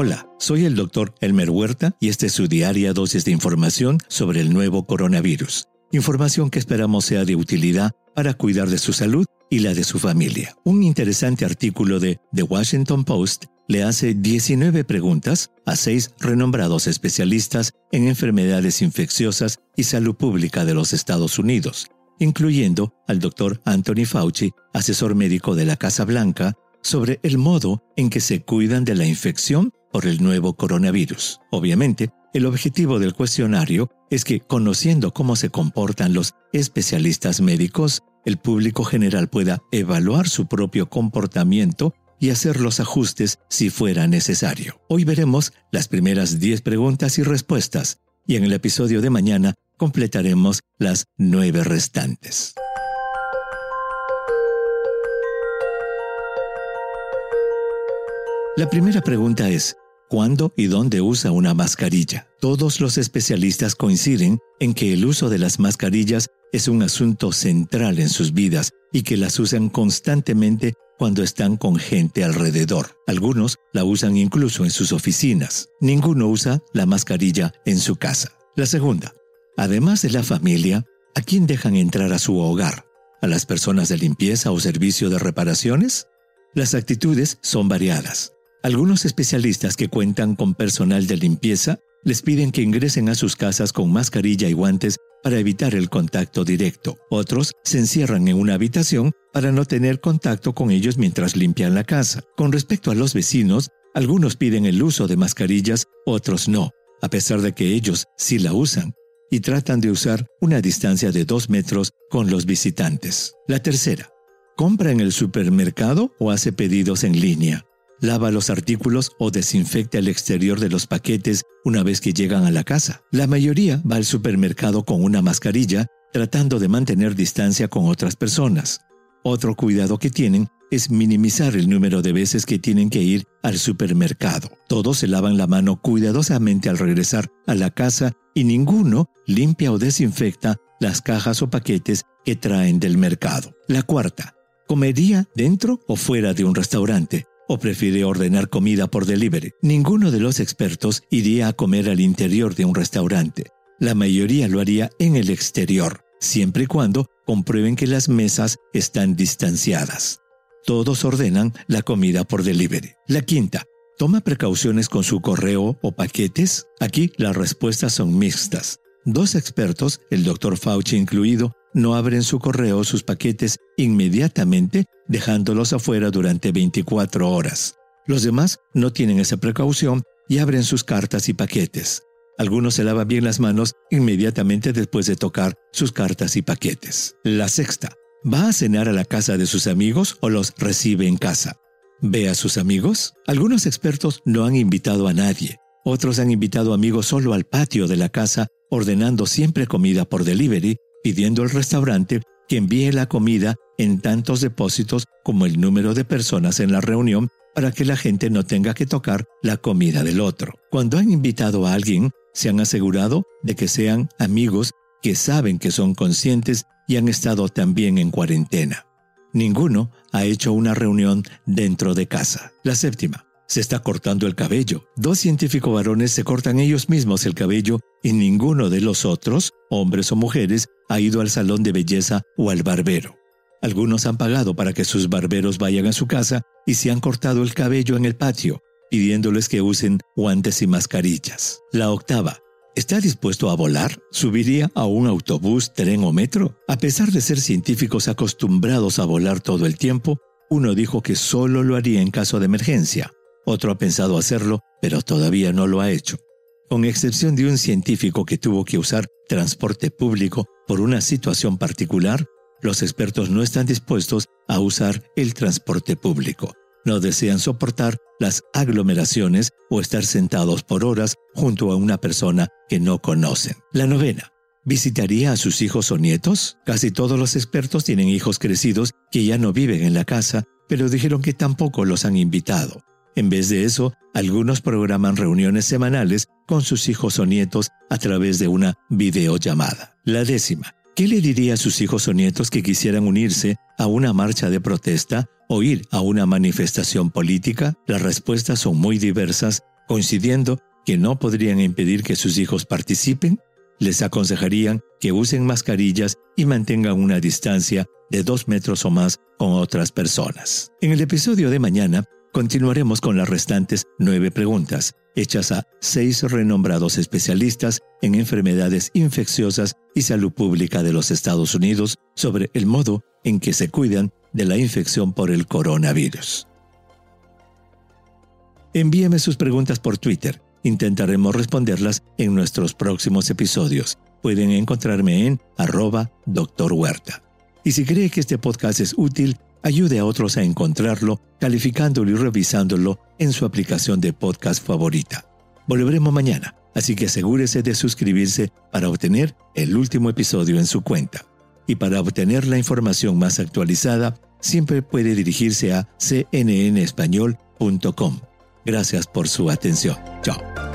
Hola, soy el doctor Elmer Huerta y esta es su diaria dosis de información sobre el nuevo coronavirus. Información que esperamos sea de utilidad para cuidar de su salud y la de su familia. Un interesante artículo de The Washington Post le hace 19 preguntas a seis renombrados especialistas en enfermedades infecciosas y salud pública de los Estados Unidos, incluyendo al doctor Anthony Fauci, asesor médico de la Casa Blanca, sobre el modo en que se cuidan de la infección por el nuevo coronavirus. Obviamente, el objetivo del cuestionario es que, conociendo cómo se comportan los especialistas médicos, el público general pueda evaluar su propio comportamiento y hacer los ajustes si fuera necesario. Hoy veremos las primeras 10 preguntas y respuestas, y en el episodio de mañana completaremos las nueve restantes. La primera pregunta es, ¿cuándo y dónde usa una mascarilla? Todos los especialistas coinciden en que el uso de las mascarillas es un asunto central en sus vidas y que las usan constantemente cuando están con gente alrededor. Algunos la usan incluso en sus oficinas. Ninguno usa la mascarilla en su casa. La segunda, además de la familia, ¿a quién dejan entrar a su hogar? ¿A las personas de limpieza o servicio de reparaciones? Las actitudes son variadas. Algunos especialistas que cuentan con personal de limpieza les piden que ingresen a sus casas con mascarilla y guantes para evitar el contacto directo. Otros se encierran en una habitación para no tener contacto con ellos mientras limpian la casa. Con respecto a los vecinos, algunos piden el uso de mascarillas, otros no, a pesar de que ellos sí la usan, y tratan de usar una distancia de dos metros con los visitantes. La tercera, ¿compra en el supermercado o hace pedidos en línea? Lava los artículos o desinfecta el exterior de los paquetes una vez que llegan a la casa. La mayoría va al supermercado con una mascarilla, tratando de mantener distancia con otras personas. Otro cuidado que tienen es minimizar el número de veces que tienen que ir al supermercado. Todos se lavan la mano cuidadosamente al regresar a la casa y ninguno limpia o desinfecta las cajas o paquetes que traen del mercado. La cuarta, ¿comería dentro o fuera de un restaurante? O prefiere ordenar comida por delivery. Ninguno de los expertos iría a comer al interior de un restaurante. La mayoría lo haría en el exterior, siempre y cuando comprueben que las mesas están distanciadas. Todos ordenan la comida por delivery. La quinta, ¿toma precauciones con su correo o paquetes? Aquí las respuestas son mixtas. Dos expertos, el Dr. Fauci incluido, no abren su correo o sus paquetes inmediatamente dejándolos afuera durante 24 horas. Los demás no tienen esa precaución y abren sus cartas y paquetes. Algunos se lavan bien las manos inmediatamente después de tocar sus cartas y paquetes. La sexta. ¿Va a cenar a la casa de sus amigos o los recibe en casa? ¿Ve a sus amigos? Algunos expertos no han invitado a nadie. Otros han invitado amigos solo al patio de la casa, ordenando siempre comida por delivery pidiendo al restaurante que envíe la comida en tantos depósitos como el número de personas en la reunión para que la gente no tenga que tocar la comida del otro. Cuando han invitado a alguien, se han asegurado de que sean amigos que saben que son conscientes y han estado también en cuarentena. Ninguno ha hecho una reunión dentro de casa. La séptima se está cortando el cabello. Dos científicos varones se cortan ellos mismos el cabello y ninguno de los otros, hombres o mujeres, ha ido al salón de belleza o al barbero. Algunos han pagado para que sus barberos vayan a su casa y se han cortado el cabello en el patio, pidiéndoles que usen guantes y mascarillas. La octava. ¿Está dispuesto a volar? ¿Subiría a un autobús, tren o metro? A pesar de ser científicos acostumbrados a volar todo el tiempo, uno dijo que solo lo haría en caso de emergencia. Otro ha pensado hacerlo, pero todavía no lo ha hecho. Con excepción de un científico que tuvo que usar transporte público por una situación particular, los expertos no están dispuestos a usar el transporte público. No desean soportar las aglomeraciones o estar sentados por horas junto a una persona que no conocen. La novena. ¿Visitaría a sus hijos o nietos? Casi todos los expertos tienen hijos crecidos que ya no viven en la casa, pero dijeron que tampoco los han invitado. En vez de eso, algunos programan reuniones semanales con sus hijos o nietos a través de una videollamada. La décima. ¿Qué le diría a sus hijos o nietos que quisieran unirse a una marcha de protesta o ir a una manifestación política? Las respuestas son muy diversas coincidiendo que no podrían impedir que sus hijos participen, les aconsejarían que usen mascarillas y mantengan una distancia de dos metros o más con otras personas. En el episodio de mañana continuaremos con las restantes nueve preguntas, hechas a seis renombrados especialistas en enfermedades infecciosas y salud pública de los Estados Unidos sobre el modo en que se cuidan de la infección por el coronavirus. Envíeme sus preguntas por Twitter. Intentaremos responderlas en nuestros próximos episodios. Pueden encontrarme en arroba Dr. Huerta. Y si cree que este podcast es útil, ayude a otros a encontrarlo, calificándolo y revisándolo en su aplicación de podcast favorita. Volveremos mañana, así que asegúrese de suscribirse para obtener el último episodio en su cuenta. Y para obtener la información más actualizada, siempre puede dirigirse a cnnespañol.com. Gracias por su atención. Chao.